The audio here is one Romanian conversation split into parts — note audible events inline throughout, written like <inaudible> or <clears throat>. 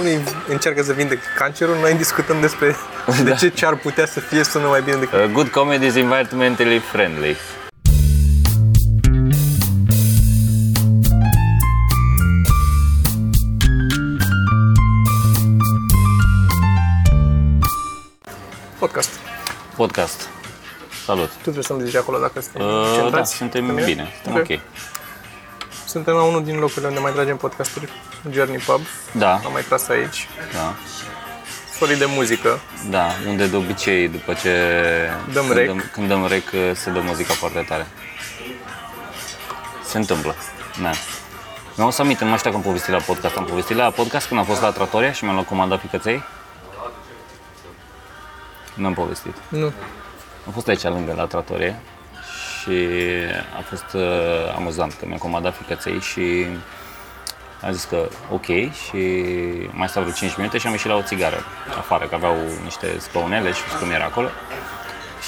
unii încearcă să vindă cancerul, noi discutăm despre <laughs> de Da. ce ce ar putea să fie sună mai bine decât... A good comedy is environmentally friendly. Podcast. Podcast. Salut. Tu trebuie să-mi zici acolo dacă suntem Uh, da, centrați suntem pe mine? bine, suntem ok. Suntem la unul din locurile unde mai tragem podcasturi, Journey Pub. Da, Am mai tras aici. da, Sorii de muzică. da, unde de obicei după ce Dăm când rec. Dăm, când dăm rec se dă muzica foarte tare. Se întâmplă. Da. Mi-am să aminte, nu mai știu dacă am povestit la podcast. Am povestit la podcast când am fost la Trattoria și mi-am luat comanda picăței? Nu am povestit. Nu. Am fost aici lângă la Trattorie și a fost uh, amuzant că mi-am comandat ficăței și am zis că ok și mai stau vreo 5 minute și am ieșit la o țigară afară, că aveau niște scaunele și cum era acolo.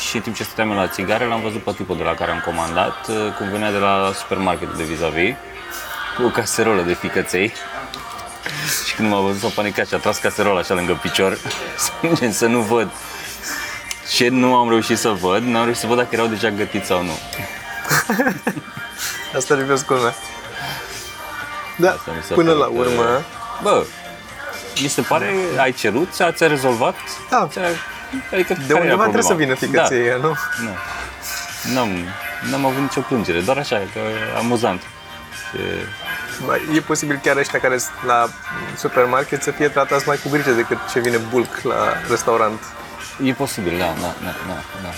Și în timp ce stăteam eu la țigară, l-am văzut pe tipul de la care am comandat, uh, cum venea de la supermarketul de vis-a-vis, cu o caserolă de ficăței. Și când m-a văzut, s-a panicat și a tras caserola așa lângă picior, <laughs> să, să nu văd. Ce nu am reușit să văd, n-am reușit să văd dacă erau deja gătiți sau nu. <laughs> Asta rivesc culmea. Da, Asta mi s-a până la părut, urmă, uh, Bă, mi se pare, ai cerut, ți-a, ți-a rezolvat? Da. Ți-a, adică de care era undeva trebuie să problema? vină ficăția nu? Da, nu. N-am, n-am avut nicio plângere, doar așa, că amuzant. Și, Ba, E posibil chiar ăștia care sunt la supermarket să fie tratați mai cu grijă decât ce vine bulk la restaurant. E posibil, da, da, da, da, da.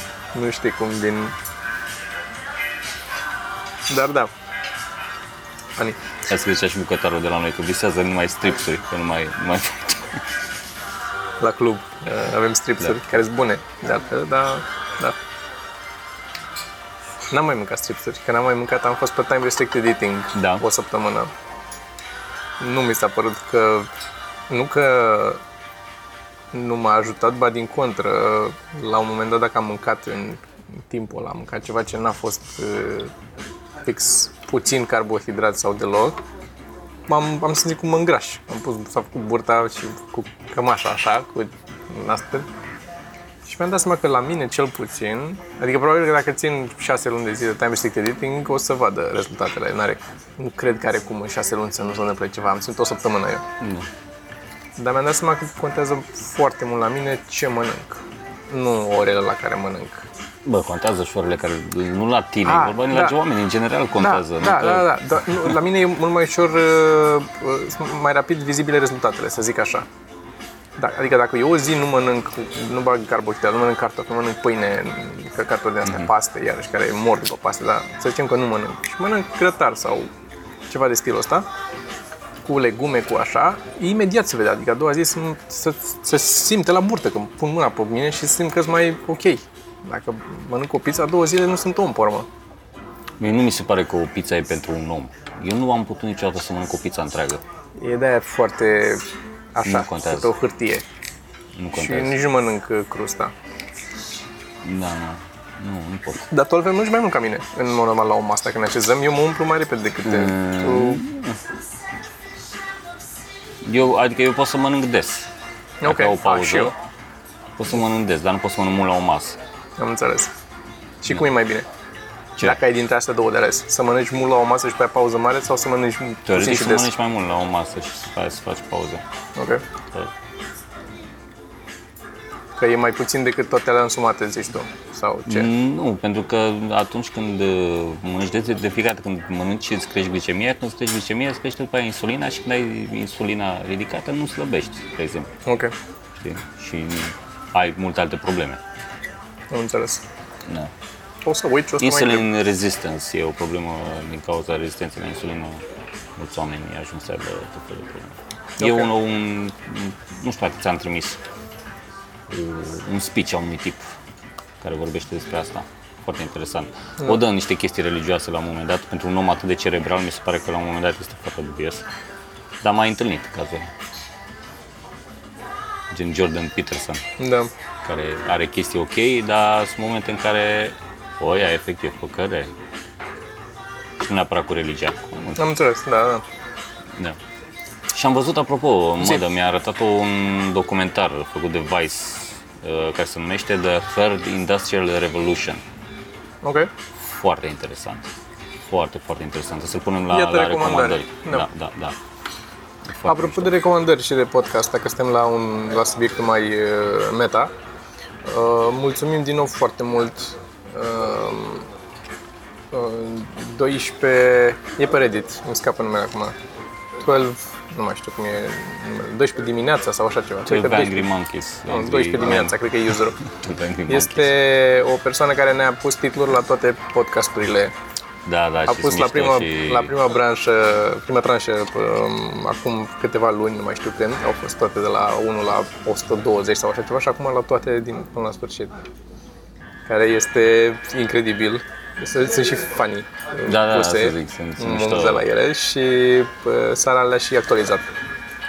Nu știi cum vin. Dar da. Ani. Hai să zicea și bucătarul de la noi că visează numai stripsuri, că nu mai, nu mai <laughs> La club uh, avem stripsuri Da. care sunt bune, de altfel, dar da. N-am mai mâncat stripsuri, că n-am mai mâncat, am fost pe time restricted eating Da. o săptămână. Nu mi s-a părut că, nu că nu m-a ajutat, ba din contră, la un moment dat dacă am mâncat în timpul ăla, am mâncat ceva ce n-a fost uh, fix puțin carbohidrat sau deloc, m-am, am simțit cum mă îngraș. Am pus, s-a făcut burta și cu cămașa așa, cu asta. Și mi-am dat seama că la mine cel puțin, adică probabil că dacă țin 6 luni de zile de time restricted eating, o să vadă rezultatele. N-are, nu cred că are cum în 6 luni să nu se întâmple ceva. Am ținut o săptămână eu. Nu. Dar mi-am dat seama că contează foarte mult la mine ce mănânc. Nu orele la care mănânc. Bă, contează și orele care, nu la tine, Ah, ah, vorba da. la ce oameni, în general contează. Da, nu da, că... da, da, da. Nu, la mine e mult mai ușor, uh, uh, sunt mai rapid vizibile rezultatele, să zic așa. Da, adică dacă eu o zi nu mănânc, nu bag carbohidrate, nu mănânc cartofi, nu mănânc pâine, căcaturi de astea, paste, iarăși, care mor după paste, dar să zicem că nu mănânc. Și mănânc grătar sau ceva de stilul ăsta, cu legume, cu așa, imediat se vede, adică a doua zi se, se, se simte la burtă, că pun mâna pe mine și simt că mai ok. Dacă mănânc o pizza, a doua zile nu sunt om, pe urmă. Mie nu mi se pare că o pizza e pentru un om. Eu nu am putut niciodată să mănânc o pizza întreagă. E de-aia foarte așa, Nu contează. pe o hârtie. Nu Și contează. nici nu mănânc uh, crusta. Da, nu. Nu, nu pot. Dar tu altfel mergi mai mult ca mine, în mod normal, la o masă. Când ne așezăm, eu mă umplu mai repede decât te. Mm. Tu... Eu, adică eu pot să mănânc des. Dacă Ok, au o a, pauză, și eu. pot să mănânc des, dar nu pot să mănânc mult la o masă. Am înțeles. Și cum e mai bine? Ce? Dacă ai dintre astea două de ales, să mănânci mult la o masă și pe aia pauză mare sau să mănânci puțin Teoretic și să des? mănânci mai mult la o masă și să faci, să faci pauză. Ok. Da. Că e mai puțin decât toate alea însumate, zici tu. Sau ce? Nu, pentru că atunci când uh, mănânci des, de fiecare dată când mănânci și îți crești glicemia, când îți crești glicemia, îți crește după aia insulina și când ai insulina ridicată, nu slăbești, de exemplu. Ok. Știi? Și ai multe alte probleme. Am înțeles. Da. O să uit și o să mai întreb. Insulin resistance e o problemă din cauza rezistenței la insulină. Mulți oameni ajung să aibă tot felul de probleme. E Ok. un, un, nu știu, poate ți-am trimis uh, un speech a unui tip care vorbește despre asta. Foarte interesant. O dă în niște chestii religioase la un moment dat. Pentru un om atât de cerebral, mi se pare că la un moment dat este foarte dubios. Dar m-a întâlnit cazul ăla. Gen Jordan Peterson Da. care are chestii ok, dar sunt momente în care o ia efectiv păcăre. Și nu neapărat cu religia. cu mult. Am înțeles, da, da. Da. Și Și am văzut, apropo, Mădă, mi-a arătat un documentar făcut de Vice uh, care se numește The Third Industrial Revolution. Ok. Foarte interesant. Foarte, foarte interesant. O să-l punem la, Iată la recomandări. recomandări. Da. Da, da, da. E foarte Apropo mișto. de recomandări și de podcast, dacă suntem la, un, la subiectul mai uh, meta, uh, mulțumim din nou foarte mult. Uh, uh, 12, e pe Reddit, îmi scapă numele acum. 12, nu mai știu cum e numele, 12 dimineața sau așa ceva. Cred că 12 Angry 12, Monkeys. nu, 12 dimineața, cred că e userul. 12 Angry Monkeys. Este o persoană care ne-a pus titluri la toate podcasturile Da, da, a și pus sunt la mișto prima, și... la prima branșă, prima tranșă, um, acum câteva luni, nu mai știu când, au fost toate de la 1 la 120 sau așa ceva și acum la toate din până la sfârșit. Care este incredibil. Sunt, sunt și funny Da, da, puse, să zic, sunt- sunt mă mișto. amuză la ele și pă, Sara le-a și actualizat.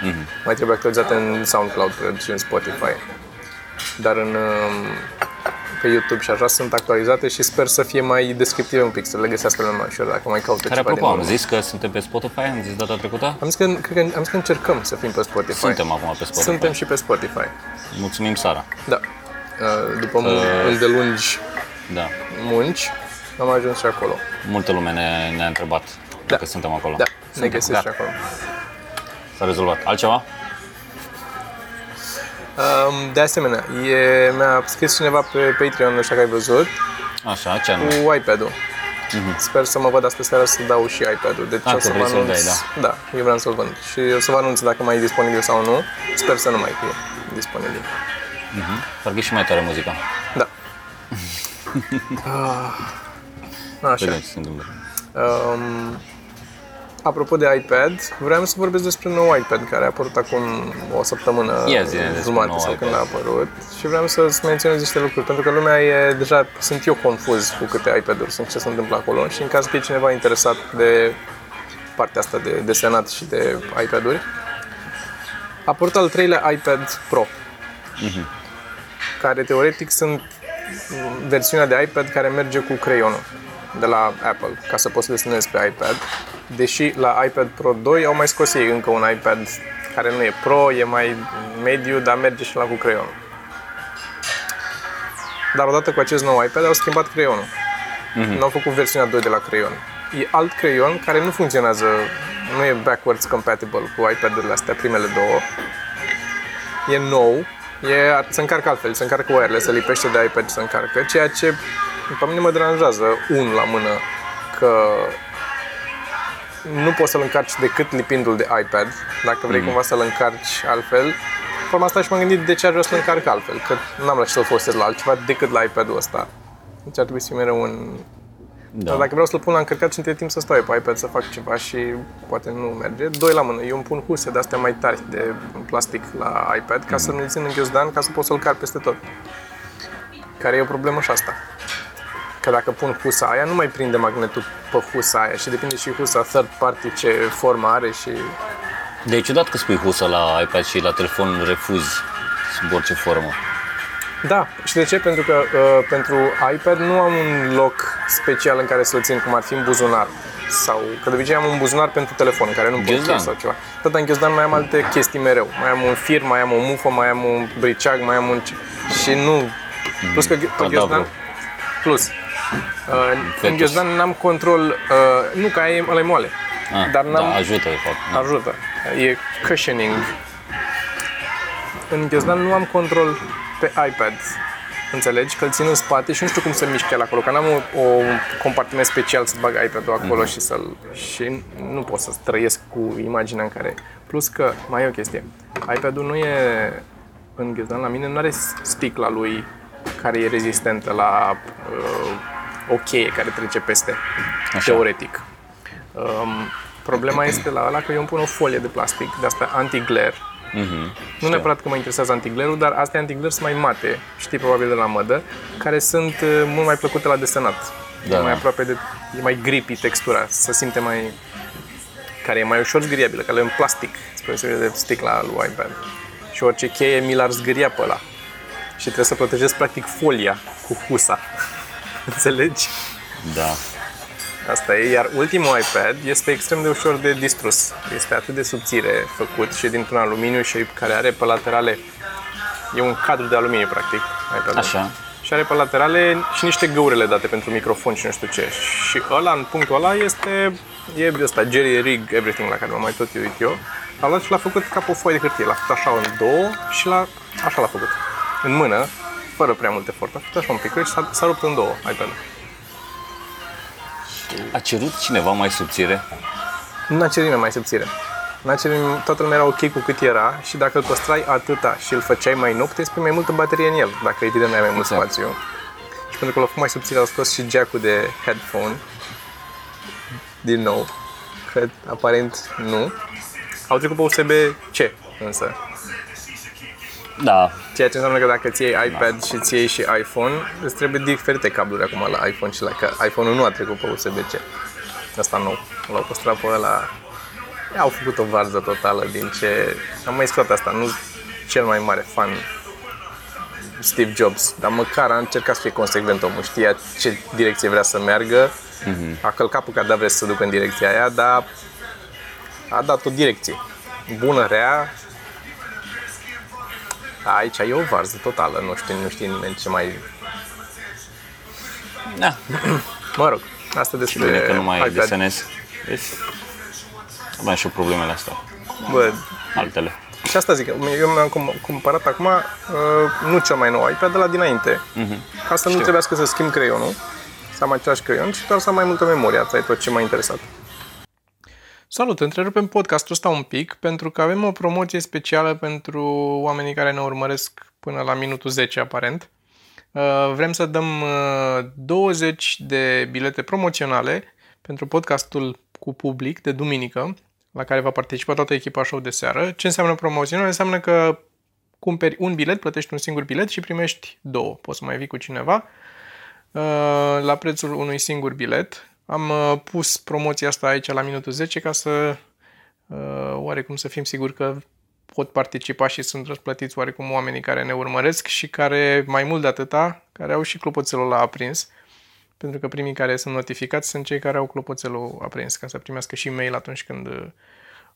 Mhm. Mai trebuie actualizate în SoundCloud, cred, și în Spotify. Dar în, um, pe YouTube și așa sunt actualizate și sper să fie mai descriptive un pic, să le găsească lumea mai ușor dacă mai caută Care, ceva apropo, din am urmă. zis că suntem pe Spotify, am zis data trecută? Am zis că, cred că, am zis că încercăm să fim pe Spotify. Suntem acum pe Spotify. Suntem și pe Spotify. Mulțumim, Sara. Da. Uh, După uh, îndelungi Da. munci, am ajuns și acolo. Multă lume ne, ne-a întrebat dacă suntem acolo. Da, ne Suntem, găsești și gata. acolo. S-a rezolvat. Altceva? Um, de asemenea, e, mi-a scris cineva pe Patreon, nu știu dacă ai văzut, Așa, ce anume? cu iPad-ul. Sper să mă văd astă seară să dau și iPad-ul. Deci Mhm. Ah, o că să vă vrei să-l anunț. dai, da, eu vreau să-l vând. Și o să vă anunț dacă mai e disponibil sau nu. Sper să nu mai fie disponibil. Parcă e și mai tare muzica. Da. <laughs> Ah, Așa. Vedem ce se întâmplă. Um, apropo de iPad, vreau să vorbesc despre nou iPad care a apărut acum o săptămână Ia zi-ne despre jumate nou sau iPad. când a apărut și vreau să-ți menționez niște lucruri pentru că lumea e deja, sunt eu confuz cu câte iPad-uri sunt, ce se întâmplă acolo și în caz că e cineva interesat de partea asta de desenat și de iPad-uri, a apărut al treilea iPad Pro care teoretic sunt versiunea de iPad care merge cu creionul de la Apple, ca să poți să desenezi pe iPad. Deși la iPad Pro 2 au mai scos ei încă un iPad care nu e Pro, e mai mediu, dar merge și la cu creionul. Dar odată cu acest nou iPad au schimbat creionul. Mm-hmm. N-au făcut versiunea 2 de la creion. E alt creion care nu funcționează, nu e backwards compatible cu iPad-urile astea, primele două. E nou, e, se încarcă altfel, se încarcă wireless, se lipește de iPad și se încarcă, ceea ce pe mine mă deranjează, unul la mână, că nu poți să-l încarci decât lipindu-l de iPad, dacă vrei cumva să-l încarci altfel. Forma asta și m-am gândit de ce ar vrea să-l încarc altfel, că n-am la ce să-l folosesc la altceva decât la iPad-ul ăsta. Deci ar trebui să fie mereu un... Da. Dar dacă vreau să-l pun la încărcat și între timp să stau eu pe iPad să fac ceva și poate nu merge, doi la mână. Eu îmi pun huse de astea mai tari de plastic la iPad ca să nu-l țin în ghiozdan, ca să pot să-l car peste tot. Care e o problemă și asta. Că dacă pun husa aia, nu mai prinde magnetul pe husa aia și depinde și husa third party ce formă are și... De e ciudat că spui husă la iPad și la telefon refuzi sub orice formă. Da, și de ce? Pentru că uh, pentru iPad nu am un loc special în care să-l țin, cum ar fi în buzunar. Sau, că de obicei am un buzunar pentru telefon, în care nu pot Ghiozdan. scrie sau ceva. Tot în ghiozdan mai am alte chestii mereu. Mai am un fir, mai am o mufă, mai am un briceag, mai am un... ce- Și nu... Plus că ghi- pe cadavru. ghiozdan... Plus. Uh, în Fetus. ghiozdan n-am control... Uh, nu, că aia e, ăla e moale. Ah, Dar n-am- Da, ajută, de fapt. Da. ajută. E cushioning. În ghiozdan nu am control pe iPad. Înțelegi? Că îl țin în spate și nu știu cum să mișc el acolo, că n-am o, o un compartiment special să bag iPad-ul acolo și să-l... Și nu pot să trăiesc cu imaginea în care... Plus că, mai e o chestie, iPad-ul nu e în ghiozdan la mine, nu are sticla lui care e rezistentă la uh, o cheie care trece peste, Așa. teoretic. Um, problema este la ăla că eu îmi pun o folie de plastic de asta anti-glare. Mhm. Nu neapărat că mă interesează antiglerul, dar astea antigler sunt mai mate, știi probabil de la mădă, care sunt uh, mult mai plăcute la desenat. Da. E mai aproape de, e mai grippy textura, se simte mai, care e mai ușor zgâriabilă, care e în plastic, spre deosebire de sticla lui iPad. Și orice cheie mi l-ar zgâria pe ăla. Și trebuie să protejez practic folia cu husa. <laughs> Înțelegi? Da. Asta e, iar ultimul iPad este extrem de ușor de distrus. Este atât de subțire făcut și dintr-un aluminiu și care are pe laterale, e un cadru de aluminiu practic, iPad-ul. Așa. Și are pe laterale și niște găurele date pentru microfon și nu știu ce. Și ăla, în punctul ăla, este, e de ăsta, Jerry Rig Everything, la care m-am mai tot uit eu. A luat și l-a făcut ca pe o foaie de hârtie. L-a făcut așa în două și l-a, așa l-a făcut. În mână, fără prea mult efort. A făcut așa un pic și s-a, s-a rupt în două iPad-ul. A cerut cineva mai subțire? Nu a cerut nimeni mai subțire. N-a cerut nimeni- toată lumea era ok cu cât era și dacă îl păstrai atâta și îl făceai mai nou, puteai să pui mai multă baterie în el, dacă evident n-ai mai mult Exact. spațiu. Și pentru că l-au făcut mai subțire, au scos și jack-ul de headphone. Din nou. Cred, aparent, nu. Au trecut pe USB-C, însă. Da, Ceea ce înseamnă că dacă ți iei iPad și ți iei și iPhone, îți trebuie diferite cabluri acum la iPhone și la că iPhone-ul nu a trecut pe USB-C. Asta nou. L-au păstrat pe ăla. Au făcut o varză totală din ce... Am mai spus asta, nu cel mai mare fan Steve Jobs, dar măcar a încercat să fie consecvent omul, știa ce direcție vrea să meargă, a călcat pe cadavre să se ducă în direcția aia, dar a dat o direcție. Bună, rea, Aici e o varză totală, nu știu, nu știe nimeni ce mai... da. Mă rog, asta Și despre bine că nu mai iPad. desenez. Deci, aveam și eu problemele astea. Bă, Altele. și asta zic, eu mi-am cum- cumpărat acum uh, nu cel mai nou iPad, de la dinainte. Ca să nu Știu. trebuiască să schimb creionul, să am același creion și doar să am mai multă memorie, asta e tot ce m-a interesat. Salut, întrerupem podcastul ăsta un pic pentru că avem o promoție specială pentru oamenii care ne urmăresc până la minutul 10 aparent. Uh, Vrem să dăm uh, 20 de bilete promoționale pentru podcastul cu public de duminică, la care va participa toată echipa show de seară. Ce înseamnă promoțional? Înseamnă că cumperi un bilet, plătești un singur bilet și primești două. Poți să mai vii cu cineva uh, la prețul unui singur bilet. Am uh, pus promoția asta aici la minutul 10 ca să uh, oarecum să fim siguri că pot participa și sunt răsplătiți oarecum oamenii care ne urmăresc și care, mai mult de atâta, care au și clopoțelul la aprins. Pentru că primii care sunt notificați sunt cei care au clopoțelul aprins, ca să primească și mail atunci când uh,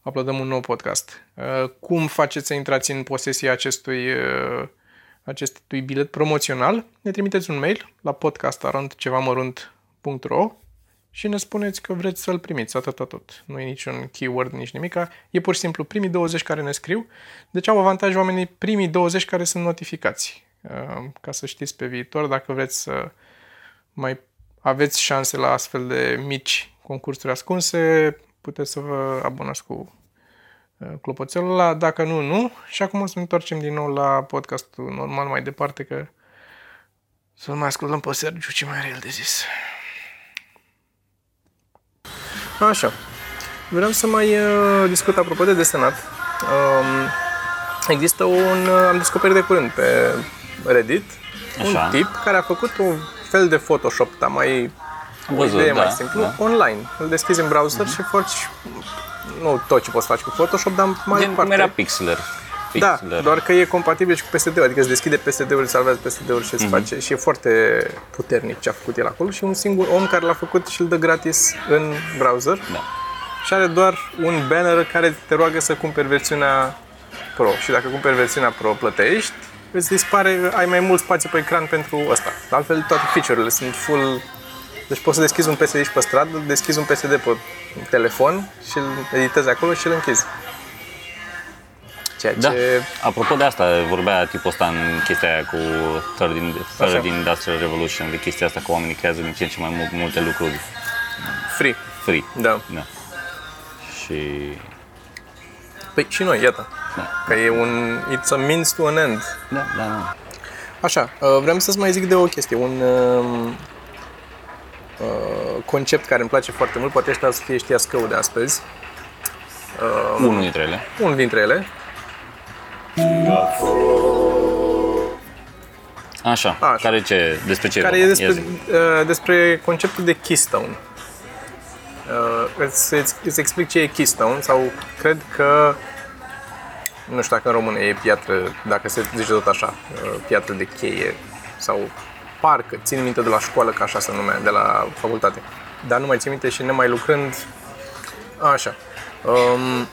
uploadăm un nou podcast. Uh, Cum faceți să intrați în posesia acestui, uh, acestui bilet promoțional? Ne trimiteți un mail la podcastarondcevamărunt.ro și ne spuneți că vreți să-l primiți, atât, tot. Nu e niciun keyword, nici nimic. E pur și simplu primii 20 care ne scriu. Deci au avantaj oamenii primii 20 care sunt notificați. Uh, Ca să știți pe viitor, dacă vreți să mai aveți șanse la astfel de mici concursuri ascunse, puteți să vă abonați cu uh, clopoțelul ăla, dacă nu, nu. Și acum o să ne întoarcem din nou la podcastul normal mai departe, că să-l mai ascultăm pe Sergiu, ce mai are el de zis. Așa. Vreau să mai uh, discut apropo de desenat. Um, există un... Uh, am descoperit de curând pe Reddit Așa. un tip care a făcut un fel de Photoshop, dar mai Am o văzut, idee mai da, simplu, da. online. Îl deschizi în browser și faci nu tot ce poți face cu Photoshop, dar mai Gen cum parte. era Pixlr. Da, Pixlr. doar că e compatibil și cu PSD-ul, adică îți deschide PSD-ul, îți salvează PSD-ul și îți Mhm. face și e foarte puternic ce a făcut el acolo și un singur om care l-a făcut și îl dă gratis în browser Da. și are doar un banner care te roagă să cumperi versiunea Pro și dacă cumperi versiunea Pro plătești, îți dispare, ai mai mult spațiu pe ecran pentru ăsta. Altfel toate feature-urile sunt full deci poți să deschizi un PSD și pe stradă, deschizi un PSD pe telefon și îl editezi acolo și îl închizi. Ceea Da. ce Apropo de asta, vorbea tipul ăsta în chestia aia cu Third, in, Așa. Third Industrial Revolution, de chestia asta că oamenii creează din ce în ce mai mult, multe lucruri free. free. Da. Da. Și Păi și noi, iată. Da. Că e un... It's a means to an end. da, da, da. Așa, uh, vreau să-ți mai zic de o chestie. Un uh, uh, concept care îmi place foarte mult, poate ăsta să fie știascău de astăzi. Unul dintre ele. Unul dintre ele. Așa. Așa. Care ce? Despre ce? care vorba? e despre, Ia zi. uh, despre conceptul de keystone. Uh, îți, îți, îți explic ce e keystone sau cred că nu știu dacă în română e piatră, dacă se zice tot așa, uh, piatră de cheie sau parcă, țin minte de la școală că așa se numea, de la facultate. dar nu mai țin minte și nemai lucrând, așa. Um,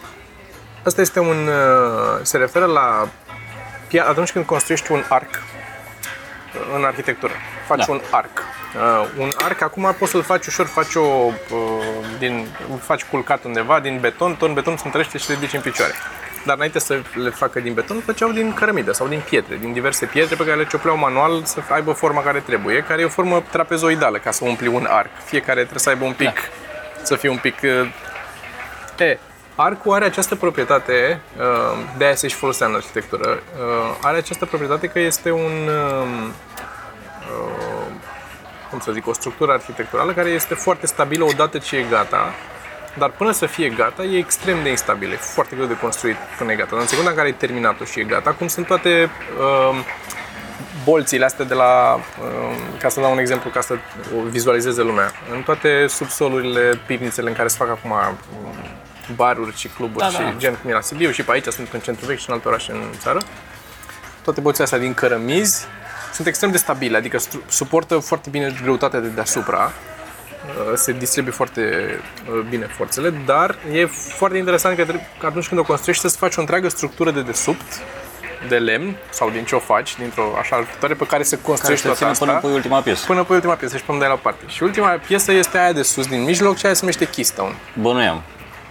asta este un, uh, se referă la pia- atunci când construiești un arc uh, în arhitectură, faci Da. un arc. Uh, un arc acum poți să-l faci ușor, faci o, uh, din, faci culcat undeva din beton, tot beton se întărește și le ridici în picioare. Dar înainte să le facă din beton, făceau din cărămidă sau din pietre, din diverse pietre pe care le ciopleau manual să aibă forma care trebuie, care e o formă trapezoidală ca să umpli un arc. Fiecare trebuie să aibă un pic, să fie un pic uh, E, arcul are această proprietate, uh, de aia se și folosea în arhitectură, uh, are această proprietate că este un, um, uh, cum să zic, o structură arhitecturală care este foarte stabilă odată ce e gata, dar până să fie gata e extrem de instabilă, e foarte greu de construit până e gata. Dar în secunda în care ai terminat-o și e gata, cum sunt toate uh, bolțile astea de la, uh, ca să dau un exemplu, ca să o vizualizeze lumea, în toate subsolurile, pivnițele în care se fac acum uh, baruri și cluburi Da, și da. gen cum e la Sibiu și pe aici sunt în centru vechi și în alte orașe în țară, toate bolțile astea din cărămizi sunt extrem de stabile, adică stru- suportă foarte bine greutatea de deasupra, uh, se distribuie foarte uh, bine forțele, dar e foarte interesant că trebuie- că atunci când o construiești să faci o întreagă structură de desubt, de lemn sau din ce o faci, dintr-o așa ajutare pe care să Care construiești se toată ține asta. până pe ultima piesă. până pe ultima piesă și până dai la parte. Și ultima piesă este aia de sus din mijloc și aia se numește keystone. Bănuiam.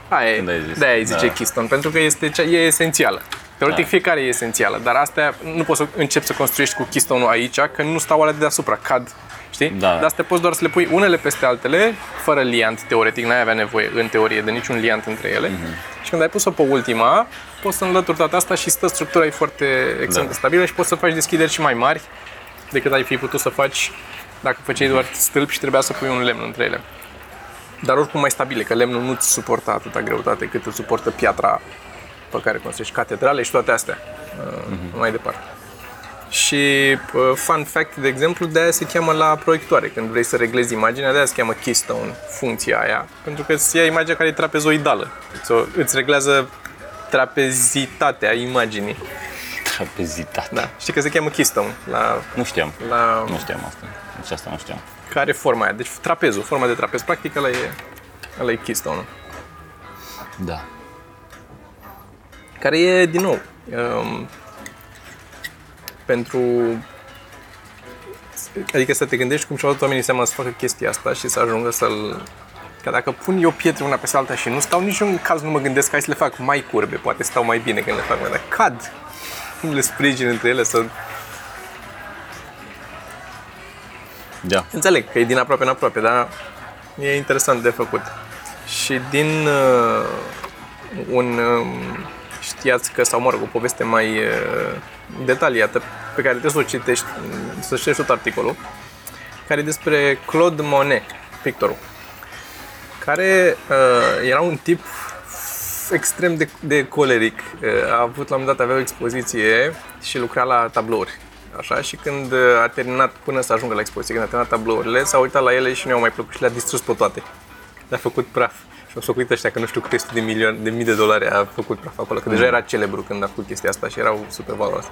Aia e, Când ai zis. de aia zice Da. keystone, pentru că este, cea- e esențială. Teoretic Da. fiecare e esențială, dar astea nu poți să începi să construiești cu keystone-ul aici, că nu stau alea de deasupra, cad. Știi? Da. Dar astea poți doar să le pui unele peste altele, fără liant, teoretic, n-ai avea nevoie în teorie de niciun liant între ele. Mhm. Și când ai pus-o pe ultima, poți să înlături toată asta și stă structura e foarte extrem Da. de stabilă și poți să faci deschideri și mai mari decât ai fi putut să faci dacă făceai doar stâlpi și trebuia să pui un lemn între ele. Dar oricum mai stabile, că lemnul nu-ți suportă atâta greutate cât îți suportă piatra pe care construiești catedrale și toate astea. Uh, Mai departe. Și uh, fun fact, de exemplu, de aia se cheamă la proiectoare. Când vrei să reglezi imaginea, de aia se cheamă keystone, funcția aia. Pentru că îți ia imaginea care e trapezoidală. Îți, o, îți reglează trapezitatea imaginii. Trapezitate. Da. Știi că se cheamă keystone la, Nu știam. la Nu știam asta. Deci asta nu știam. Care forma aia. Deci trapezul, forma de trapez. Practic ăla e, ăla e keystone Da. care e, din nou, um, pentru... Adică să te gândești cum și-au dat oamenii seama să facă chestia asta și să ajungă să-l... Că dacă pun eu pietre una peste alta și nu stau niciun caz, nu mă gândesc hai să le fac mai curbe, poate stau mai bine când le fac mai, dar cad. Cum le sprijin între ele să... Da. Înțeleg că e din aproape în aproape, dar e interesant de făcut. Și din uh, un... Uh, știați că, sau mă rog, o poveste mai uh, detaliată pe care trebuie să o citești, să citești tot articolul, care e despre Claude Monet, pictorul, care uh, era un tip extrem de, de coleric. Uh, A avut la un moment dat, avea o expoziție și lucra la tablouri. Așa, și când uh, a terminat, până să ajungă la expoziție, când a terminat tablourile, s-a uitat la ele și nu i-au mai plăcut și le-a distrus pe toate. Le-a făcut praf. Și au făcut ăștia că nu știu câte sute de milioane, de mii de dolari a făcut praf acolo, că deja era celebru când a făcut chestia asta și erau super valoroase.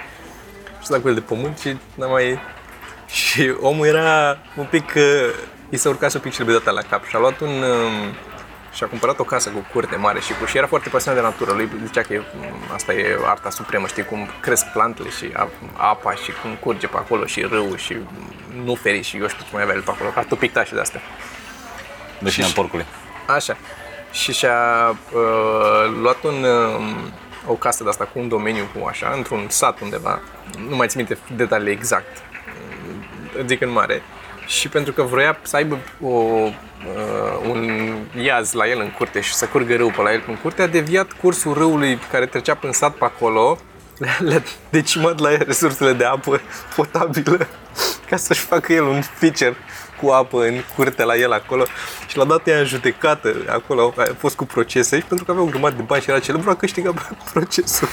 Și s-a cu el de pământ și n-a mai... Și omul era un pic... Uh, i s-a urcat un pic celebritatea la cap și a luat un... Um, și-a cumpărat o casă cu curte mare și cu și era foarte pasionat de natură. Lui zicea că e, asta e arta supremă, știi, cum cresc plantele și a- apa și cum curge pe acolo și râul și nuferi și eu știu ce mai avea el pe acolo, cartopictașe de astea. Deșinea porcului. Așa. Și și-a uh, luat un, uh, o casă de asta cu un domeniu cu așa, într-un sat undeva, nu mai țin minte detaliile exact, uh, zic în mare, și pentru că vroia să aibă o, uh, un iaz la el în curte și să curgă râu pe la el în curte, a deviat cursul râului care trecea prin sat pe acolo, <laughs> le-a, le-a decimat la el resursele de apă potabilă <laughs> ca să-și facă el un feature cu apă în curte la el acolo și l-a dat ea în judecată acolo, a fost cu procese și pentru că avea o grămadă de bani și era celebru, a câștigat <laughs> procesul.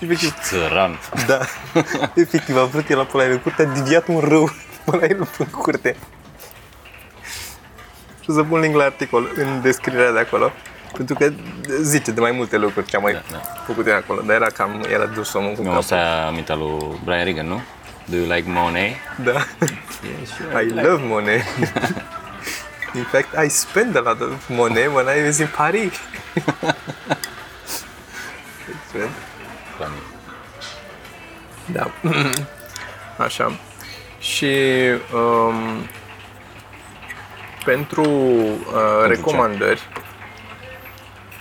Efectiv, Țăran. da, efectiv, a vrut el la la el în curte, a deviat un râu până la el în curte. Și o să pun link la articol în descrierea de acolo. Pentru că zice de mai multe lucruri ce am mai Da, da. făcut el acolo, dar era cam, era dus omul cu Mi-am capul. asta amintea lui Brian Regan, nu? Do you like Monet? Da. I love Monet. In fact, I spend a lot of money when I was in Paris. Deci, Funny. Da. <clears throat> Așa. Și um, pentru uh, recomandări,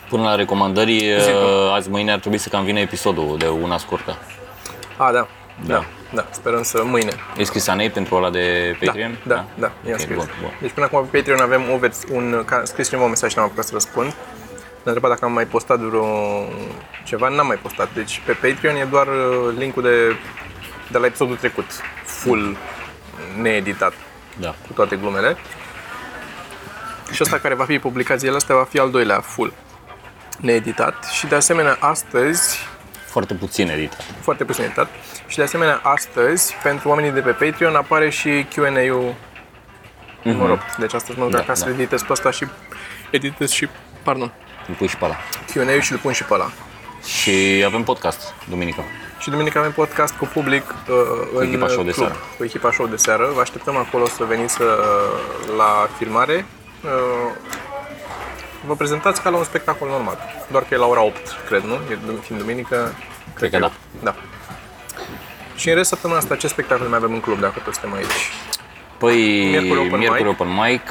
Până la recomandări, Zi, uh, azi mâine ar trebui să cam vină episodul de una scurtă. a, da, Da. da, da, sperăm să mâine. E scris Anei pentru ăla de Patreon? Da, da, da, i-am Ok, scris. bun, bun. Deci până acum pe Patreon avem o vers- un, ca, scris cineva un mesaj și n-am apucat să răspund. Ne-a întrebat dacă am mai postat vreo ceva, n-am mai postat. Deci pe Patreon e doar uh, linkul de, de la episodul trecut, full, needitat, Da. cu toate glumele. Și ăsta care va fi publicat zilele astea va fi al doilea, full, needitat. Și de asemenea astăzi Foarte puțin editat. foarte puțin editat. Și de asemenea, astăzi, pentru oamenii de pe Patreon, apare și Q&A-ul mă rog, deci astăzi mă duc Da, acasă, da. editez pe asta și editez și, pardon, Îl pui și pe ăla. Q&A-ul și îl pun și pe ăla. Și avem podcast, duminică. Și duminică avem podcast cu public uh, în echipa show de club, seară. Cu echipa show de seară. Vă așteptăm acolo să veniți uh, la filmare. Uh, vă prezentați ca la un spectacol normal. Doar că e la ora 8, cred, nu? E dum- fiind duminică. Cred că e da. 8. Da. Și în rest, săptămâna asta, ce spectacol mai avem în club, dacă toți suntem aici? Păi, Miercuri open miercuri mic. open mic,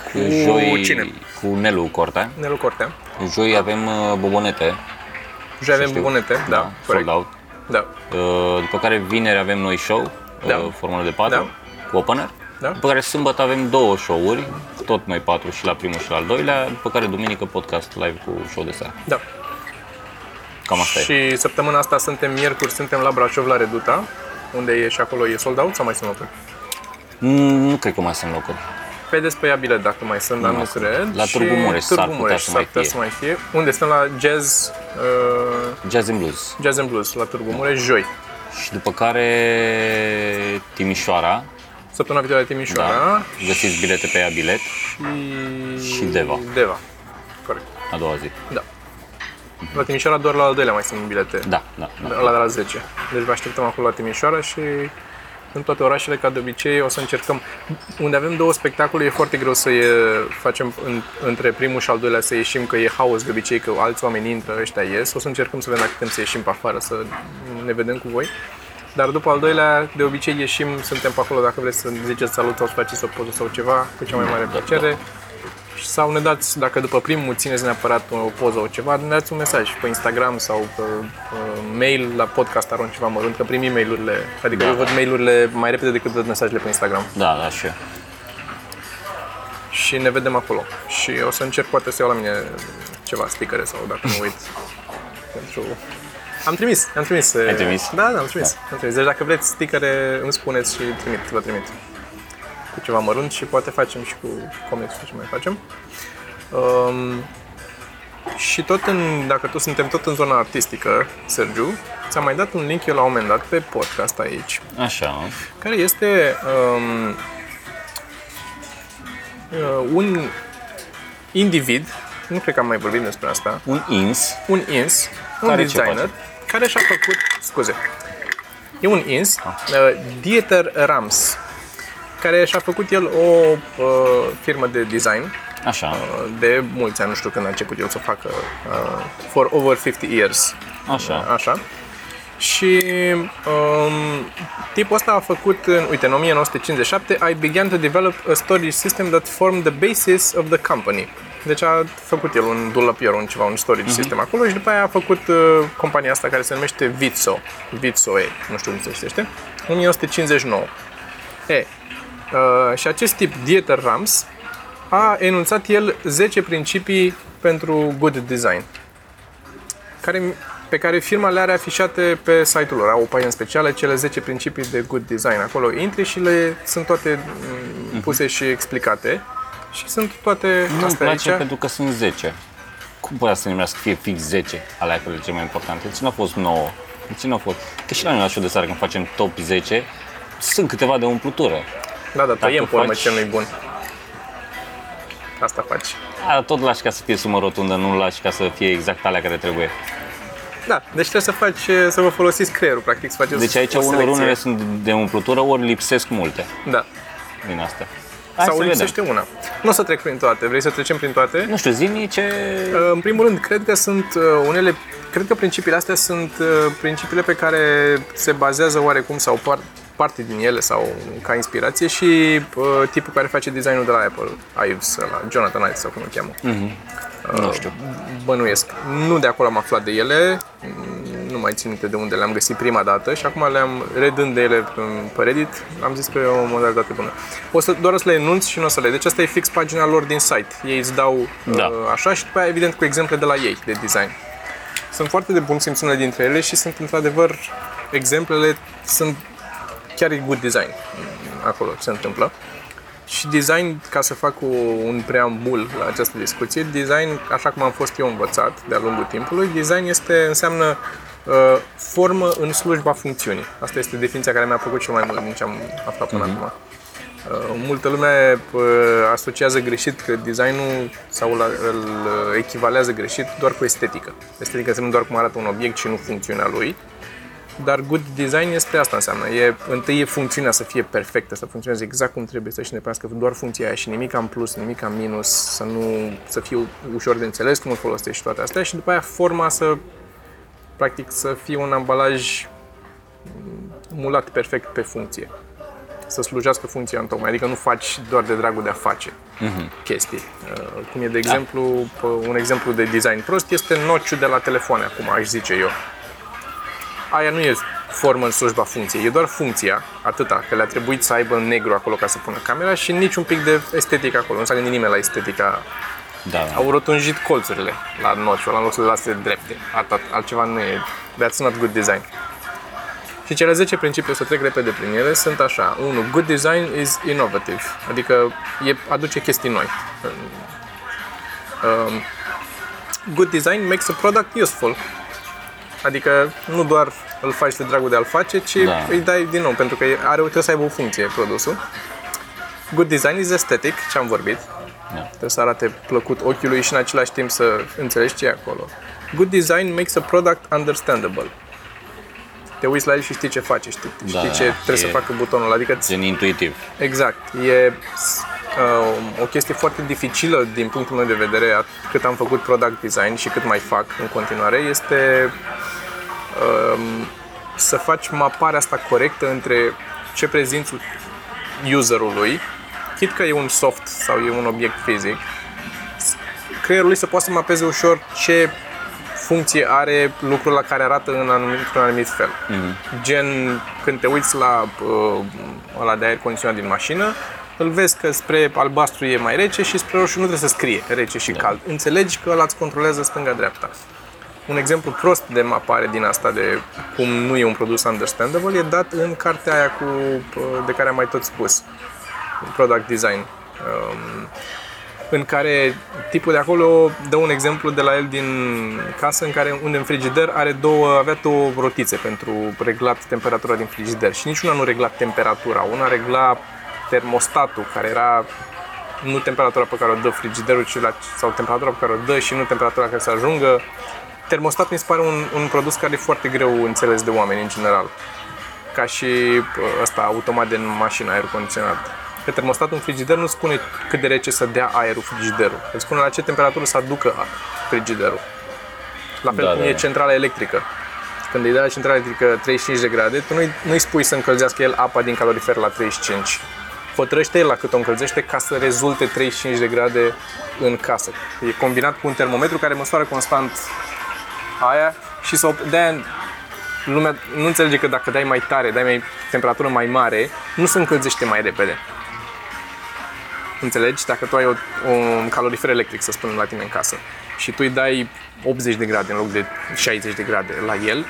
joi cine? cu Nelu Cortea. Nelu Cortea. Joi avem uh, bobonete, Joi avem știu. bubonete, da, da, corect. sold out. Da, Uh, După care vineri avem noi show, Da. uh, formulă de patru, Da. cu opener. Da. După care sâmbătă avem două show-uri, tot noi patru și la primul și la al doilea, după care duminică podcast live cu show de seară. da. Cam asta e. Și săptămâna asta suntem miercuri, suntem la Brașov, la Reduta, unde e și acolo e sold out sau mai sunt locuri? Mm, Nu cred că mai sunt locuri. Vedeți pe ea bilet dacă mai sunt, dar Nu nu mai sunt. cred. La Și Târgu Mureș s-ar Târgu putea Mureș să s-ar mai putea fie. să mai fie. Unde suntem la Jazz, uh, Jazz and Blues. Jazz and Blues, la Târgu Mureș, joi. Și după care Timișoara, Săptămâna viitoare da. Timișoara Găsiți bilete pe ea bilet, și... Și Deva. Deva, corect. a doua zi. Da. La Timișoara doar la al doilea mai sunt bilete. Da, da, da. La de la 10. Deci vă așteptăm acolo la Timișoara și în toate orașele, ca de obicei, o să încercăm. Unde avem două spectacole, e foarte greu să e, facem în, între primul și al doilea să ieșim, că e haos de obicei, că alți oameni intră, ăștia ies. O să încercăm să vedem dacă putem să ieșim pe afară, să ne vedem cu voi. Dar după al doilea, de obicei ieșim, suntem pe acolo, dacă vreți să ne ziceți salut sau să faceți o poză sau ceva, cu cea mai mare Da, plăcere. Sau ne dați, dacă după primul țineți neapărat o poză sau ceva, ne dați un mesaj pe Instagram sau pe uh, mail la podcast arun ceva mărunt, că primim mail-urile, adică Da. eu văd mail-urile mai repede decât văd mesajele pe Instagram. Da, da, și eu. Și ne vedem acolo. Și o să încerc poate să iau la mine ceva stickere sau dacă nu uit. <laughs> pentru... Am trimis, am trimis. Ai trimis? Da, da, am trimis. Am trimis. Deci dacă vreți stickere, îmi spuneți și trimit, vă trimit. Cu ceva mărunt și poate facem și cu comics și ce mai facem. Um, și tot în, dacă tot suntem tot în zona artistică, Sergiu, ți-am mai dat un link eu la un moment dat pe podcast aici, Așa, care este um, uh, un individ, nu cred că am mai vorbit despre asta, un ins, un ins, un Care ce designer, face? Care și-a făcut, scuze, e un ins, uh, Dieter Rams, care și-a făcut el o uh, firmă de design așa, uh, de mulți ani, nu știu când a început el să o facă, uh, for over 50 years, așa. Așa. Și um, tipul ăsta a făcut, în, uite, în 1957, I began to develop a storage system that formed the basis of the company. Deci a făcut el un dulapier, un ceva, un storage system acolo și după aia a făcut uh, compania asta care se numește Vitso. Vitso E, nu știu cum se citește, în 1959. E, uh, și acest tip, Dieter Rams, a enunțat el 10 principii pentru good design care, pe care firma le are afișate pe site-ul lor. Au o pagină specială, cele 10 principii de good design. Acolo intri și le sunt toate mm, puse și explicate. Și sunt toate Nu-mi astea place aici. pentru că sunt 10. Cum poate să numească să fie fix 10 alea care cele mai importante? De ce nu a fost 9? De ce nu a fost? Că și la noi la show de seară când facem top 10, sunt câteva de umplutură. Da, da, tăiem pe urmă faci- ce nu-i bun. Asta faci. A, tot lași ca să fie sumă rotundă, nu lași ca să fie exact alea care trebuie. Da, deci trebuie să faci, să vă folosiți creierul, practic, să faceți Deci aici o ori selecție. unele sunt de umplutură, ori lipsesc multe Da. din astea. Hai Sau să lipsește una. Nu o să trec prin toate. Vrei să trecem prin toate? Nu știu, zi ce... Uh, În primul rând, cred că sunt uh, unele, cred că principiile astea sunt uh, principiile pe care se bazează oarecum sau par, parte din ele sau ca inspirație și uh, tipul care face designul de la Apple, Ives, la Jonathan Ives sau cum îl cheamă. Nu știu. Bănuiesc. Nu de acolo am aflat de ele, nu mai țin minte de unde le-am găsit prima dată și acum le-am redând de ele pe- pe Reddit, am zis că e o modalitate bună. O să, doar o să le enunț și nu o să le... Deci asta e fix pagina lor din site. Ei îți dau Da. uh, așa și după aia evident cu exemple de la ei de design. Sunt foarte de bun simț unele dintre ele și sunt într-adevăr exemplele sunt chiar e good design acolo se întâmplă. Și design, ca să fac o, un preambul la această discuție, design, așa cum am fost eu învățat de-a lungul timpului, design este, înseamnă uh, formă în slujba funcțiunii. Asta este definiția care mi-a plăcut cel mai mult din ce am aflat până acum. Uh, multă lume uh, asociază greșit că designul sau la, îl echivalează greșit doar cu estetică. Estetică înseamnă doar cum arată un obiect și nu funcțiunea lui. Dar good design este asta înseamnă. E, întâi e funcțiunea să fie perfectă, să funcționeze exact cum trebuie, să-și neprească doar funcția aia și nimic în plus, nimic în minus, să nu să fie ușor de înțeles cum îl folosești și toate astea și după aia forma să practic să fie un ambalaj mulat perfect pe funcție. Să slujească funcția în tocmai, adică nu faci doar de dragul de a face chestii. Uh, Cum e, de exemplu, p- un exemplu de design prost este nociul de la telefoane, acum aș zice eu aia nu e formă în slujba funcției, e doar funcția, atâta, că le-a trebuit să aibă negru acolo ca să pună camera și niciun pic de estetică acolo, nu s-a gândit nimeni la estetica. Da, da. Au rotunjit colțurile la nociul, la loc să le lase drepte, Atât, altceva nu e, that's not good design. Și cele 10 principii, o să trec repede prin ele, sunt așa. 1. Good design is innovative, adică e, aduce chestii noi. Um, good design makes a product useful, Adică nu doar îl faci de dragul de a-l face, ci Da. îi dai din nou, pentru că are, trebuie să aibă o funcție produsul. Good design is aesthetic, ce am vorbit. Da. Trebuie să arate plăcut ochiului și în același timp să înțelegi ce e acolo. Good design makes a product understandable. Te uiți la el și știi ce face, știi, știi Da, ce trebuie e- să facă butonul, adică Gen intuitiv. Exact. E uh, o chestie foarte dificilă din punctul meu de vedere, at- cât am făcut product design și cât mai fac în continuare, este um, să faci maparea asta corectă între ce prezinți userului, chit că e un soft sau e un obiect fizic, creierul lui să poată să mapeze ușor ce funcție are lucrul la care arată în anumit, într-un anumit fel. Mm-hmm. Gen, când te uiți la uh, ăla de aer condiționat din mașină, îl vezi că spre albastru e mai rece și spre roșu nu trebuie să scrie rece și cald. Înțelegi că ăla îți controlează stânga-dreapta. Un exemplu prost de mapare din asta de cum nu e un produs understandable e dat în cartea aia cu, uh, de care am mai tot spus, Product Design. Um, în care tipul de acolo dă un exemplu de la el din casă în care unde în frigider are două, avea două rotițe pentru reglat temperatura din frigider și niciuna nu regla temperatura, una regla termostatul care era nu temperatura pe care o dă frigiderul ci la, sau temperatura pe care o dă și nu temperatura care să ajungă. Termostat mi se pare un, un produs care e foarte greu înțeles de oameni în general ca și pă, ăsta automat de mașină, aer condiționat. Că termostatul în frigider nu spune cât de rece să dea aerul frigiderul. Îți spune la ce temperatură să aducă a- frigiderul. La fel Da, cum da, e da. centrala electrică. Când îi dai la centrala electrică 35 de grade, tu nu-i, nu-i spui să încălzească el apa din calorifer la 35. Hotărăște el la cât o încălzește ca să rezulte 35 de grade în casă. E combinat cu un termometru care măsoară constant aia și să op- de-aia lumea nu înțelege că dacă dai mai tare, dai mai temperatură mai mare, nu se încălzește mai repede. Înțelegi? Dacă tu ai o, un calorifer electric, să spunem, la tine în casă și tu îi dai 80 de grade în loc de 60 de grade la el,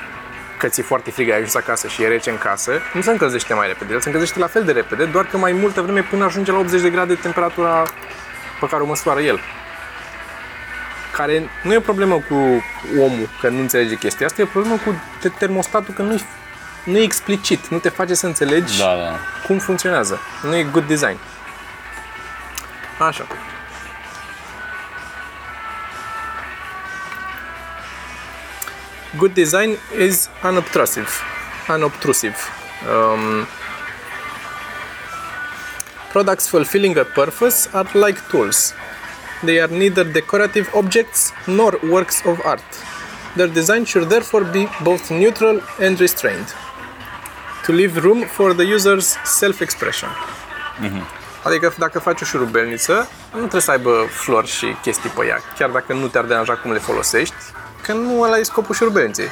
că ți-e foarte frig, ai ajuns acasă și e rece în casă, nu se încălzește mai repede. El se încălzește la fel de repede, doar că mai multă vreme până ajunge la 80 de grade temperatura pe care o măsoară el care nu e o problemă cu omul că nu înțelege chestia asta, e o problemă cu te- termostatul că nu e, nu e explicit, nu te face să înțelegi Da, da. cum funcționează. Nu e good design. Așa. Good design is unobtrusive. Unobtrusive. Um, Products fulfilling a purpose are like tools. They are neither decorative objects nor works of art. Their design should therefore be both neutral and restrained. To leave room for the user's self-expression. Adică dacă faci o șurubelniță, nu trebuie să aibă flori și chestii pe ea, chiar dacă nu te-ar deranja cum le folosești, că nu ăla e scopul șurubelniței.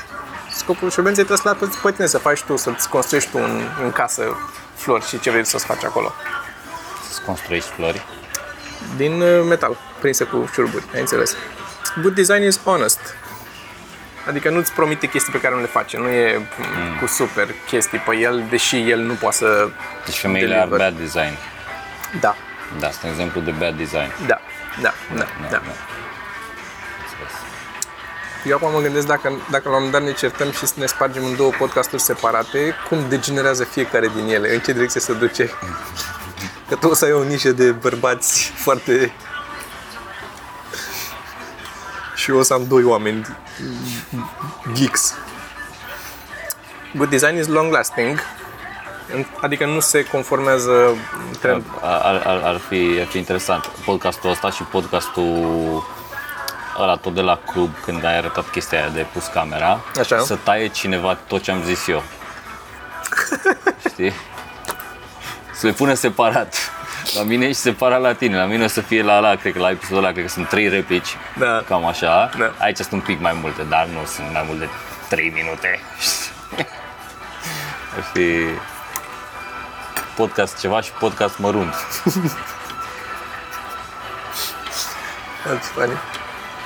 Scopul șurubelniței trebuie să lași pe tine să faci tu, să-ți construiești tu în, în casă flori și ce vrei să-ți faci acolo. Să-ți construiești flori. Din uh, metal, prinse cu șuruburi, ai înțeles. Good design is honest. Adică nu-ți promite chestii pe care nu le face, nu e mm. cu super chestii pe el, deși el nu poate să... Deci femeile ar deliver. bad design. Da, Da, asta e un exemplu de bad design. da, da, da, da. Înțeles. Eu acum mă gândesc dacă, dacă la un moment dat ne certăm și să ne spargem în două podcasturi separate, cum degenerează fiecare din ele, în ce direcție se duce. Că tu o să ai o nișă de bărbați foarte... Și eu o să am doi oameni geeks. Good design is long lasting, adică nu se conformează trend. Ar, ar, ar, fi, ar fi interesant podcastul ăsta și podcastul ăla tot de la club când ai arătat chestia aia de pus camera Așa. să taie cineva tot ce am zis eu. <laughs> Știi? Să le pune separat. La mine și separat la tine. La mine o să fie la ala, cred că la episodul ăla, cred că sunt trei replici. Da. Cam așa. Da. Aici sunt un pic mai multe, dar nu sunt mai mult de 3 minute. <laughs> Ar fi podcast ceva și podcast mărunt. That's funny.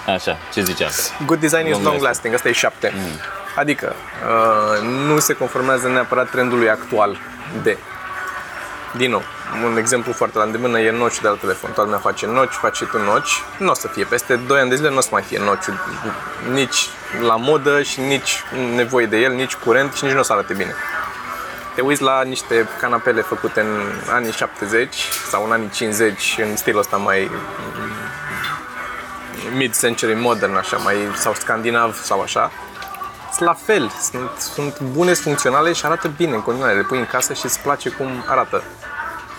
Așa, ce ziceam? Good design is Long long lasting, asta e 7. Adică uh, nu se conformează neapărat trendului actual de. Din nou, un exemplu foarte la îndemână e noci de la telefon. Toată lumea face noci, faci și tu noci. Nu o să fie. Peste 2 ani de zile nu o să mai fie noci nici la modă și nici nevoie de el, nici curent și nici nu o să arate bine. Te uiți la niște canapele făcute în anii 70 sau în anii 50 în stilul ăsta mai mid-century modern, așa, mai, sau scandinav sau așa, sunt la fel, sunt, sunt bune, sunt funcționale și arată bine în continuare. Le pui în casă și îți place cum arată.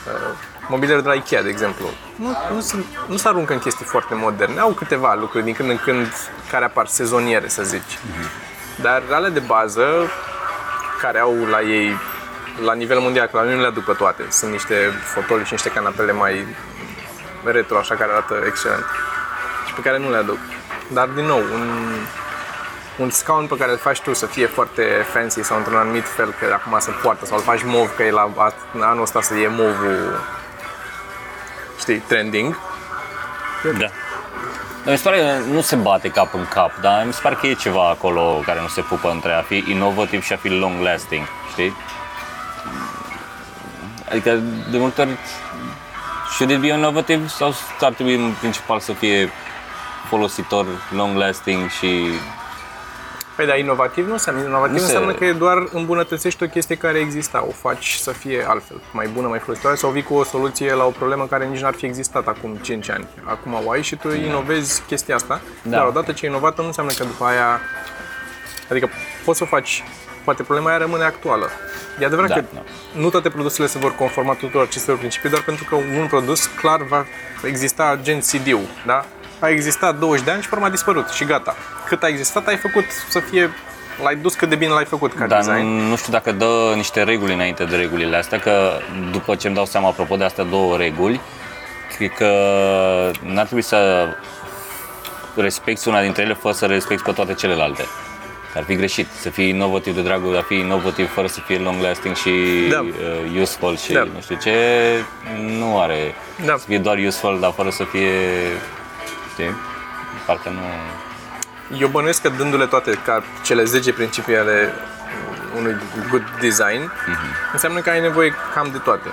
Uh, mobilier de la Ikea, de exemplu, nu, nu, se, nu se aruncă în chestii foarte moderne. Au câteva lucruri din când în când care apar sezoniere, să zici. Dar alea de bază, care au la ei, la nivel mondial, că la noi nu le aduc pe toate. Sunt niște fotoli și niște canapele mai retro, așa, care arată excelent și pe care nu le aduc. Dar, din nou, un, un scaun pe care îl faci tu să fie foarte fancy sau într-un anumit fel, că acum se poartă, sau îl faci mov, că e la a- anul ăsta să e movul, știi, trending. Da. Dar mi se pare că nu se bate cap în cap, dar mi se pare că e ceva acolo care nu se pupă între a fi inovativ și a fi long lasting, știi? Adică de multe ori should it be innovative sau ar trebui în principal să fie folositor, long lasting și Păi da, inovativ nu înseamnă. Inovativ Nu se- înseamnă că doar îmbunătățești o chestie care exista, o faci să fie altfel, mai bună, mai folositoare sau vii cu o soluție la o problemă care nici n-ar fi existat acum 5 ani. Acum o ai și tu inovezi chestia asta, Da. dar odată ce e inovată nu înseamnă că după aia... Adică poți să o faci, poate problema aia rămâne actuală. E adevărat Da, că da. nu toate produsele se vor conforma tuturor acestor principii, doar pentru că un produs clar va exista gen CD-ul, da? A existat 20 de ani și pe urmă a dispărut și gata. Cât a existat, ai făcut să fie L-ai dus cât de bine l-ai făcut ca Dar design. nu, nu știu dacă dă niște reguli înainte de regulile astea, că după ce îmi dau seama apropo de astea două reguli, cred că n-ar trebui să respecti una dintre ele fără să respecti pe toate celelalte. Ar fi greșit să fii inovativ de dragul de a fi inovativ fără să fie long lasting și Da. uh, useful și Da. nu știu ce, nu are. Da. Să fie doar useful, dar fără să fie, știi, parcă nu... Eu bănuiesc că dându-le toate ca cele 10 principii ale unui good design, înseamnă că ai nevoie cam de toate.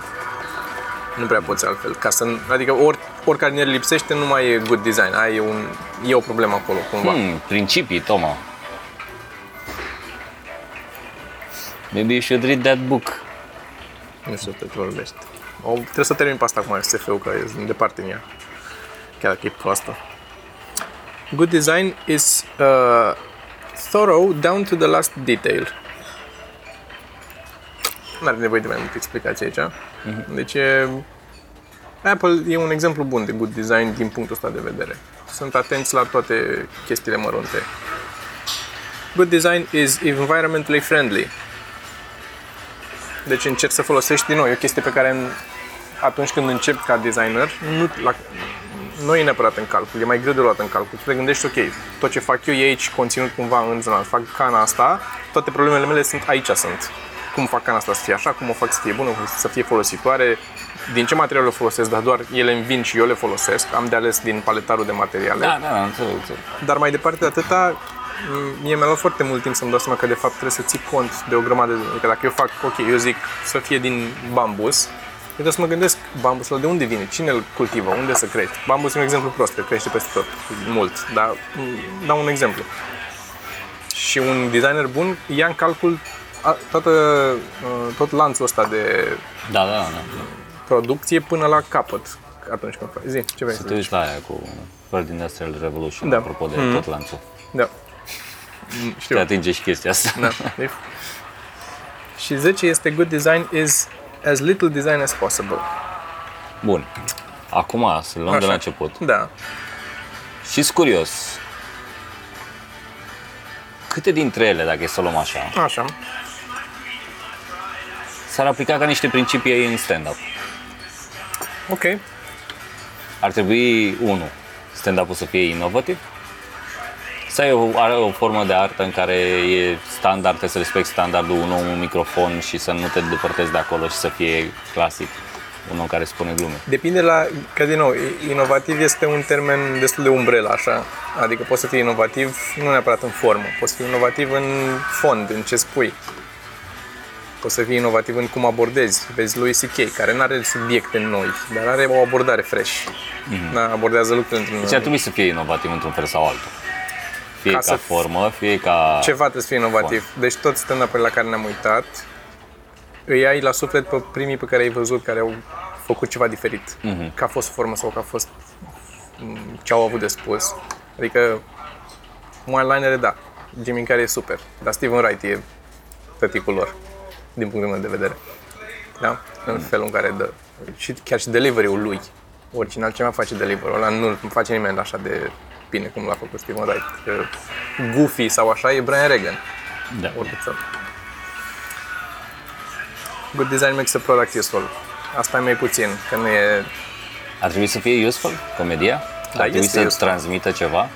Nu prea poți altfel. Ca să, adică or, oricare ne lipsește nu mai e good design. Ai un, e o problemă acolo cumva. Hmm, principii, Toma. Maybe you should read that book. Nu știu ce vorbești. O, trebuie să termin pe asta acum, SF-ul, că e departe în ea. Chiar dacă e proastă. Good design is uh, thorough down to the last detail. Nu are nevoie de mai multe explicații aici. Deci e Apple e un exemplu bun de good design din punctul ăsta de vedere. Sunt atenți la toate chestiile mărunte. Good design is environmentally friendly. Deci încerci să folosești din nou. E o chestie pe care în, atunci când începi ca designer, nu, la, nu e neapărat în calcul, e mai greu de luat în calcul. Tu te gândești, ok, tot ce fac eu e aici conținut cumva în zona, fac cana asta, toate problemele mele sunt aici sunt. Cum fac cana asta să fie așa, cum o fac să fie bună, să fie folositoare, din ce materiale o folosesc, dar doar ele îmi vin și eu le folosesc, am de ales din paletarul de materiale. Da, da, da, înțeleg, înțeleg. Dar mai departe de atâta, m- mie mi-a luat foarte mult timp să-mi dau seama că de fapt trebuie să ții cont de o grămadă de... Că dacă eu fac, ok, eu zic să fie din bambus, eu trebuie să mă gândesc, bambusul de unde vine, cine îl cultivă, unde să crește. Bambus e un exemplu prost, că crește peste tot, mult, dar m, dau un exemplu. Și un designer bun ia în calcul a- toată, uh, tot lanțul ăsta de Da, da, da. producție până la capăt atunci când faci. Zi, ce vrei Să să te zici? uiți la aia cu Third Industrial Revolution, Da. apropo de tot lanțul. Da. Mm, Te Știu. atinge și chestia asta. Da. E- Și 10 este good design is as little design as possible. Bun. Acum să luăm de Așa. la început. Da. Și sunt curios. Câte dintre ele, dacă e să o luăm așa, Așa. s-ar aplica ca niște principii în stand-up? Ok. Ar trebui, unu, stand-up-ul să fie inovativ? Sau e o, are o formă de artă în care e standard, trebuie să respecti standardul, un om, un microfon și să nu te depărtezi de acolo și să fie clasic, un om care spune glume. Depinde la, că din nou, inovativ este un termen destul de umbrelă, așa. Adică poți să fii inovativ nu neapărat în formă, poți fi inovativ în fond, în ce spui. Poți să fii inovativ în cum abordezi. Vezi Louis C.K., care nu are subiecte noi, dar are o abordare fresh. Mm-hmm. Da, abordează lucrurile într-un... Deci ar trebui să fie inovativ într-un fel sau altul. Fie Ca ca, să- formă, fie ca... Ceva trebuie să fie inovativ. Deci toți stand la care ne-am uitat, îi ai la suflet pe primii pe care ai văzut care au făcut ceva diferit. Mm-hmm. Că a fost formă sau că a fost m, ce au avut de spus. Adică one-linere, da. Jimmy Carrey e super, dar Steven Wright e tăticul lor, din punctul meu de vedere. Da? În felul în care dă. Și chiar și delivery-ul lui. Oricine altceva face delivery-ul ăla, nu face nimeni așa de bine cum l-a făcut Steven Wright. Că Goofy sau așa e Brian Regan. Da. Oricât să. Good design makes a product useful. Asta e mai puțin, că nu e... Ar trebui să fie useful, comedia? Da, Ar trebui este să useful. transmită ceva?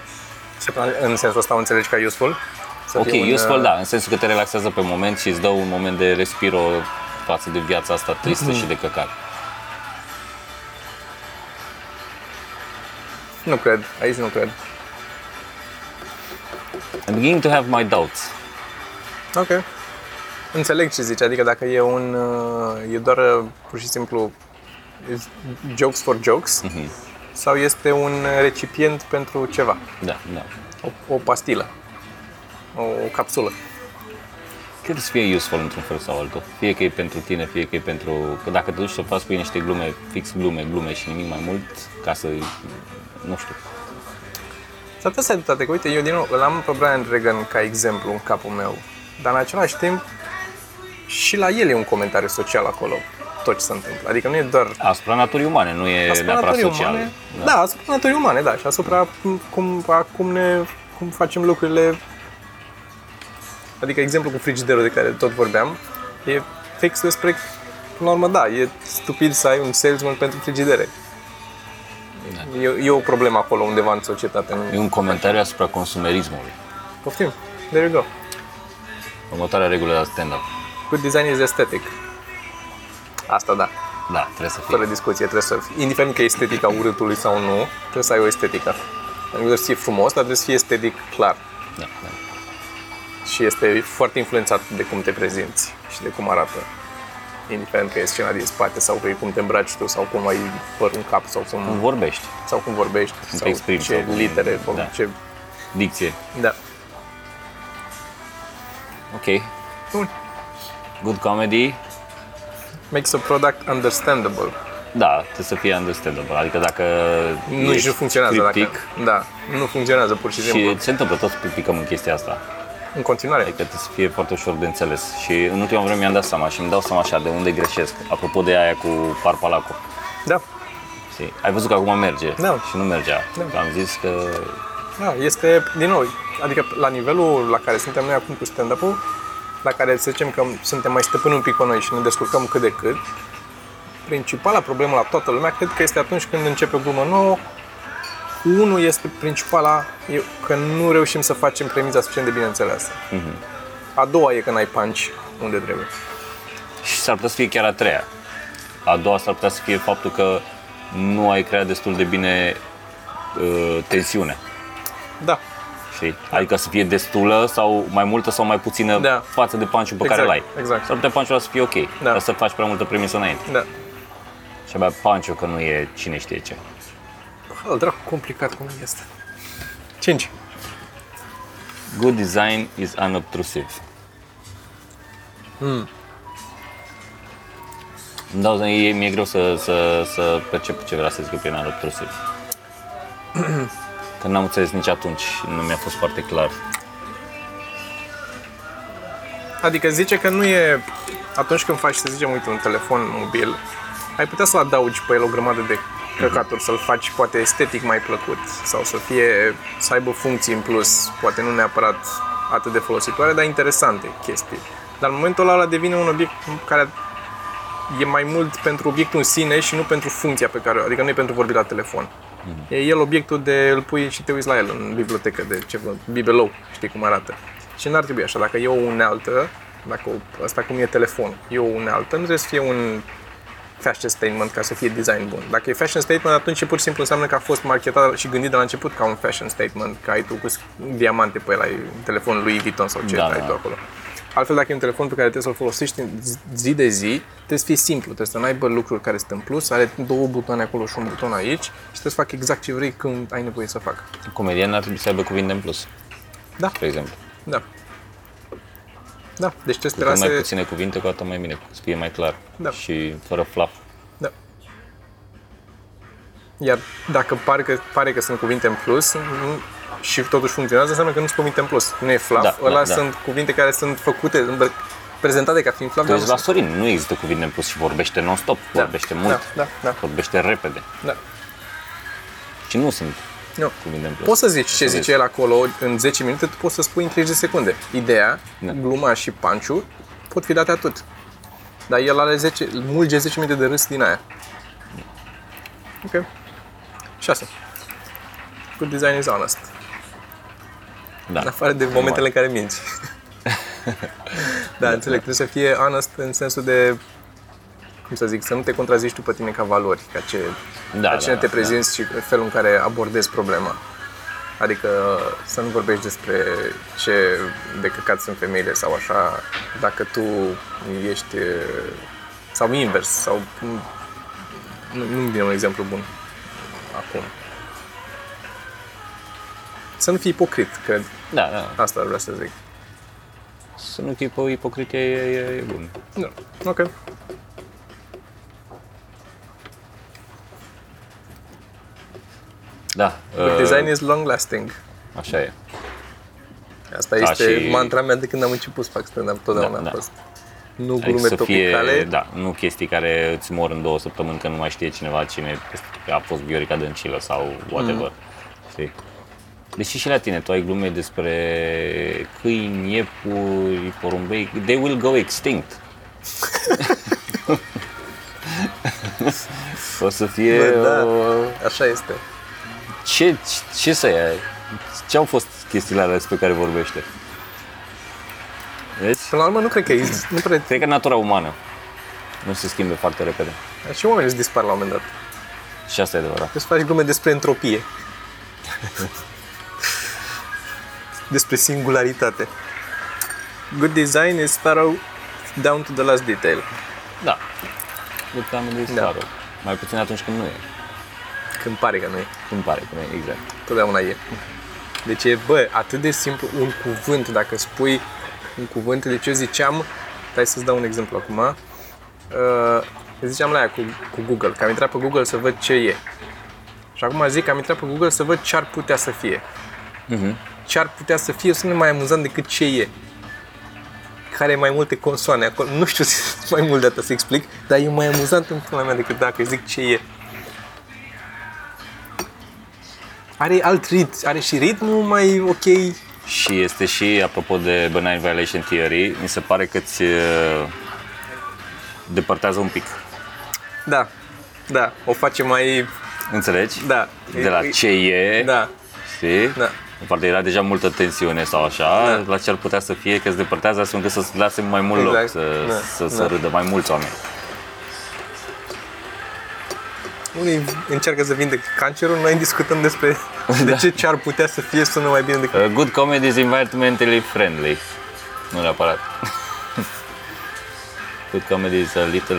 În sensul ăsta o înțelegi ca useful? Să Ok, fie un, useful, uh, da, în sensul că te relaxează pe moment și îți dă un moment de respiro față de viața asta tristă Mhm. <clears throat> și de căcat. Nu cred, aici nu cred. I'm beginning to have my doubts. Ok. Înțeleg ce zici, adică dacă e un... uh, e doar uh, pur și simplu is jokes for jokes Mhm. sau este un recipient pentru ceva, Da, da. o, o pastilă, o, o capsulă. Cred că să fie useful într-un fel sau altul. Fie că e pentru tine, fie că e pentru... Că dacă te duci să faci cu ei niște glume, fix glume, glume și nimic mai mult, ca să... Nu știu. S-ar putea să ai dreptate, că uite, eu din nou îl am pe Brian Regan ca exemplu în capul meu, dar în același timp și la el e un comentariu social acolo, tot ce se întâmplă. Adică nu e doar Asupra naturii umane, nu e asupra neapărat naturii social. umane, da. da, asupra naturii umane, da, și asupra cum, cum, a- cum, ne, cum facem lucrurile. Adică exemplul cu frigiderul de care tot vorbeam, e fix despre, până la urmă, da, e stupid să ai un salesman pentru frigidere. Da. E, e o problemă acolo undeva în societate. Nu... E un comentariu asupra consumerismului. Poftim, there you go. Următoarea regulă de stand-up. Good design is aesthetic. Asta da, Da, trebuie să fie. fără discuție, trebuie să indiferent că e estetica urâtului sau nu, trebuie să ai o estetică. Adică trebuie să fie frumos, dar trebuie să fie estetic clar. Da, da. Și este foarte influențat de cum te prezinți și de cum arată. Indiferent că e scena din spate sau că e cum te îmbraci tu sau cum ai păr în cap sau cum, Cum vorbești. sau cum vorbești Cum te sau exprimi ce sau cum- litere, sau da. ce... Dicție. Da. Ok. Bun. Good comedy. Makes a product understandable. Da, trebuie să fie understandable. Adică dacă Nu, nici ești nu funcționează criptic dacă... Da, nu funcționează pur și simplu. și se întâmplă, toți picăm în chestia asta. În continuare. Adică trebuie să fie foarte ușor de înțeles. Și în ultima vreme mi-am dat seama și îmi dau seama așa de unde greșesc. Apropo de aia cu Parpalaco. Da. Știi? Ai văzut că acum merge Da. și nu mergea. Da. Că am zis că Da, este, din nou, adică la nivelul la care suntem noi acum cu stand-up-ul, la care să zicem că suntem mai stăpâni un pic pe noi și ne descurcăm cât de cât, principala problemă la toată lumea cred că este atunci când începe o glumă nouă, unul este principala, e că nu reușim să facem premiza suficient de bine înțeleasă. A doua e că n-ai punch unde trebuie. și s-ar putea să fie chiar a treia. A doua s-ar putea să fie faptul că nu ai creat destul de bine uh, tensiune. Da, Știi? Adică să fie destulă sau mai multă sau mai puțină Da. față de punch pe Exact, care îl ai. exact. S-ar putea punch să fie ok, Da. dar să faci prea multă premisă înainte. da. Și abia punch că nu e cine știe ce. Bă, dracu, complicat cum este. 5. Good design is unobtrusive. Hmm. Îmi dau seama, e, mi-e greu să, să, să percep ce vrea să zic prin unobtrusive. Că n-am înțeles nici atunci, nu mi-a fost foarte clar. Adică zice că nu e atunci când faci, să zicem, uite, un telefon mobil, ai putea să-l adaugi pe el o grămadă de căcaturi, să-l faci poate estetic mai plăcut sau să fie, să aibă funcții în plus, poate nu neapărat atât de folositoare, dar interesante chestii. Dar în momentul ăla devine un obiect care e mai mult pentru obiectul în sine și nu pentru funcția pe care, adică nu e pentru vorbit la telefon. E el obiectul de îl pui și te uiți la el în bibliotecă de ceva, bibelou, știi cum arată. Și n-ar trebui așa, dacă e o unealtă, dacă o, asta cum e telefon, e o unealtă, nu trebuie să fie un fashion statement ca să fie design bun. Dacă e fashion statement, atunci pur și simplu înseamnă că a fost marketat și gândit de la început ca un fashion statement, că ai tu cu diamante pe el, ai telefonul lui Vuitton sau ce Da, ai da. tu acolo. Altfel, dacă e un telefon pe care trebuie să-l folosești în zi- zi de zi, trebuie să fie simplu, trebuie să nu aibă lucruri care sunt în plus, are două butoane acolo și un buton aici și trebuie să facă exact ce vrei când ai nevoie să facă. Comedian ar trebui să aibă cuvinte în plus, Da, spre exemplu. da. Da, deci trebuie să Cu cât mai terase... puține cuvinte, cu atât mai bine, să fie mai clar. Da. Și fără fluff. Da. Iar dacă pare că, pare că sunt cuvinte în plus nu- și totuși funcționează, înseamnă că nu sunt cuvinte în plus. Nu e fluff, Da, ăla da, da. sunt cuvinte care sunt făcute, îmbră- prezentate ca fiind fluff, Tu dar uiți nu la sunt. Sorin, nu există cuvinte în plus și vorbește non-stop, Da, vorbește da, mult, da, da. vorbește repede. Da. Și nu sunt Nu. cuvinte în plus. Poți să zici ce să zice el acolo în 10 minute, tu poți să spui în 30 de secunde. Ideea, Da. gluma și panciu pot fi date atât. Dar el are 10, mulge 10 minute de râs din aia. Ok. 6. Good design is honest. Da. În afară de momentele în care minți. <laughs> da, înțeleg. Trebuie să fie honest în sensul de, cum să zic, să nu te contrazici tu pe tine ca valori, ca, ce, Da, ca cine da, te da. prezinți și felul în care abordezi problema. Adică să nu vorbești despre ce de căcat sunt femeile sau așa, dacă tu ești, sau invers, sau nu, nu-mi vine un exemplu bun acum. Să nu fii ipocrit, cred. Da, da. Asta ar vrea să zic. Să nu fii pe ipocrit e, e, e bun. Da. Ok. Da. Good uh, design is long lasting. Așa e. Asta Ca este și- mantra mea de când am început să fac stand-up, totdeauna Da, a da. fost. Nu Adică glume să fie, topicale. da, nu chestii care îți mor în două săptămâni că nu mai știe cineva cine a fost Viorica Dăncilă sau whatever. Mm. Știi? Deși și la tine, tu ai glume despre câini, iepuri, porumbei, they will go extinct. <laughs> o să fie... Bă, da. o... Așa este. Ce, ce să ia? Ce au fost chestiile alea despre care vorbește? Vezi? Până la urmă nu cred că există. Nu cred. Cred că natura umană nu se schimbe foarte repede. Și oamenii îți dispar la un moment dat. Și asta e adevărat. Trebuie să faci glume despre entropie. despre singularitate. Good design is thorough down to the last detail. Da. Lupta de Da. da. Mai puțin atunci când nu e. Când pare că nu e. Când pare că nu e, exact. Totdeauna e. Deci e, bă, atât de simplu un cuvânt, dacă spui un cuvânt, deci eu ziceam, hai să-ți dau un exemplu acum, uh, ziceam la aia cu, cu Google, că am intrat pe Google să văd ce e. Și acum zic că am intrat pe Google să văd ce ar putea să fie. Mhm. Ce ar putea să fie sună mai amuzant decât ce e. Care e mai multe consoane acolo. Nu știu <laughs> mai mult de atât să explic, dar e mai amuzant în pula mea decât dacă zic ce e. Are alt ritm, are și ritmul mai ok. Și este și, apropo de Benign Violation Theory, mi se pare că ți uh, depărtează un pic. Da, da, o face mai, Înțelegi? da. De la E- ce e, Da, știi? da. Poate era deja multă tensiune sau așa, Da. la ce ar putea să fie că îți depărtează astfel încât să-ți lase mai mult loc, Exact. să, Da. să, să Da. râdă mai mulți oameni. Unii încearcă să vindec cancerul, noi discutăm despre de Da. ce ce ar putea să fie sună mai bine decât... Uh, good comedy is environmentally friendly. Nu neapărat. <laughs> good comedy is a little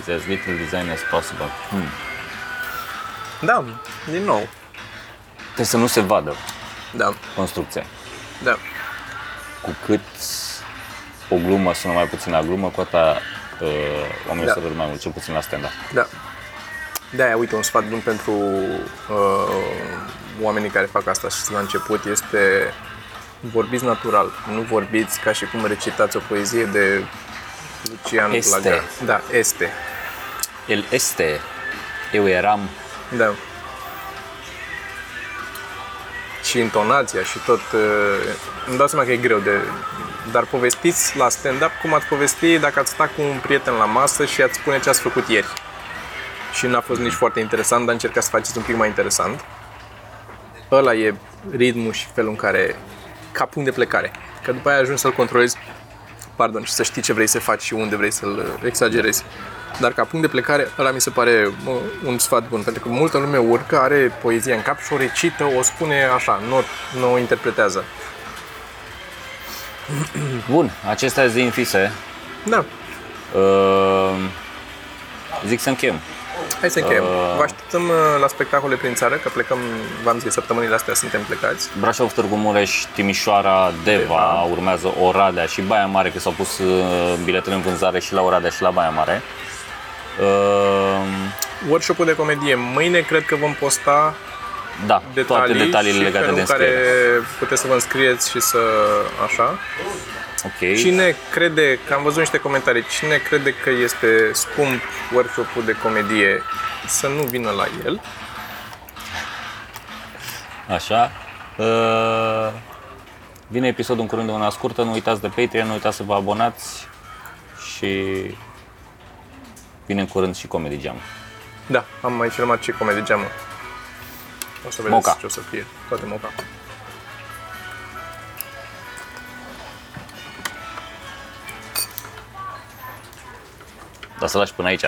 is as little design as possible. Hmm. Da, din nou. Trebuie să nu se vadă Da, construcția. da. Cu cât o glumă sună mai puțin la glumă, cu atâta uh, oamenii Da. să râd mai mult, cel puțin la stand-up. Da. De-aia, uite, un sfat bun pentru uh, oamenii care fac asta și la început este vorbiți natural, nu vorbiți ca și cum recitați o poezie de Lucian Este. Blaga. Da, este. El este. Eu eram. Da. Și intonația și tot. uh, Îmi dau seama că e greu de... Dar povestiți la stand-up cum ați povesti dacă ați sta cu un prieten la masă și ați spune ce ați făcut ieri. Și n-a fost nici foarte interesant, dar încercați să faceți un pic mai interesant. Ăla e ritmul și felul în care... ca punct de plecare. Că după aia ajungi să-l controlezi pardon, și să știi ce vrei să faci și unde vrei să-l exagerezi. Dar ca punct de plecare, ăla mi se pare mă, un sfat bun, pentru că multă lume urcă, are poezia în cap și o recită, o spune așa, nu, nu o interpretează. <clears throat> Bun, acestea zi înfise. Da, Uh, zic să încheiem. Hai să încheiem. Uh. Vă așteptăm uh, la spectacole prin țară, că plecăm, v-am zis, săptămânile astea suntem plecați. Brașov, Târgu Mureș, Timișoara, Deva, Deva. urmează Oradea și Baia Mare, că s-au pus uh, biletele în vânzare și la Oradea și la Baia Mare. Uh, Workshop-ul de comedie. Mâine cred că vom posta da, detalii toate detaliile și legate felul de în care înscriere. puteți să vă înscrieți și să așa. Ok. Cine crede, că am văzut niște comentarii, cine crede că este scump workshop-ul de comedie, să nu vină la el. Așa. Uh, vine episodul în curând de una scurtă, nu uitați de Patreon, nu uitați să vă abonați și vine în curând și Comedy Jam. Da, am mai filmat și comedie geamă. O să vedeți Moca. ce o să fie. Toate moca. Dar să lași până aici.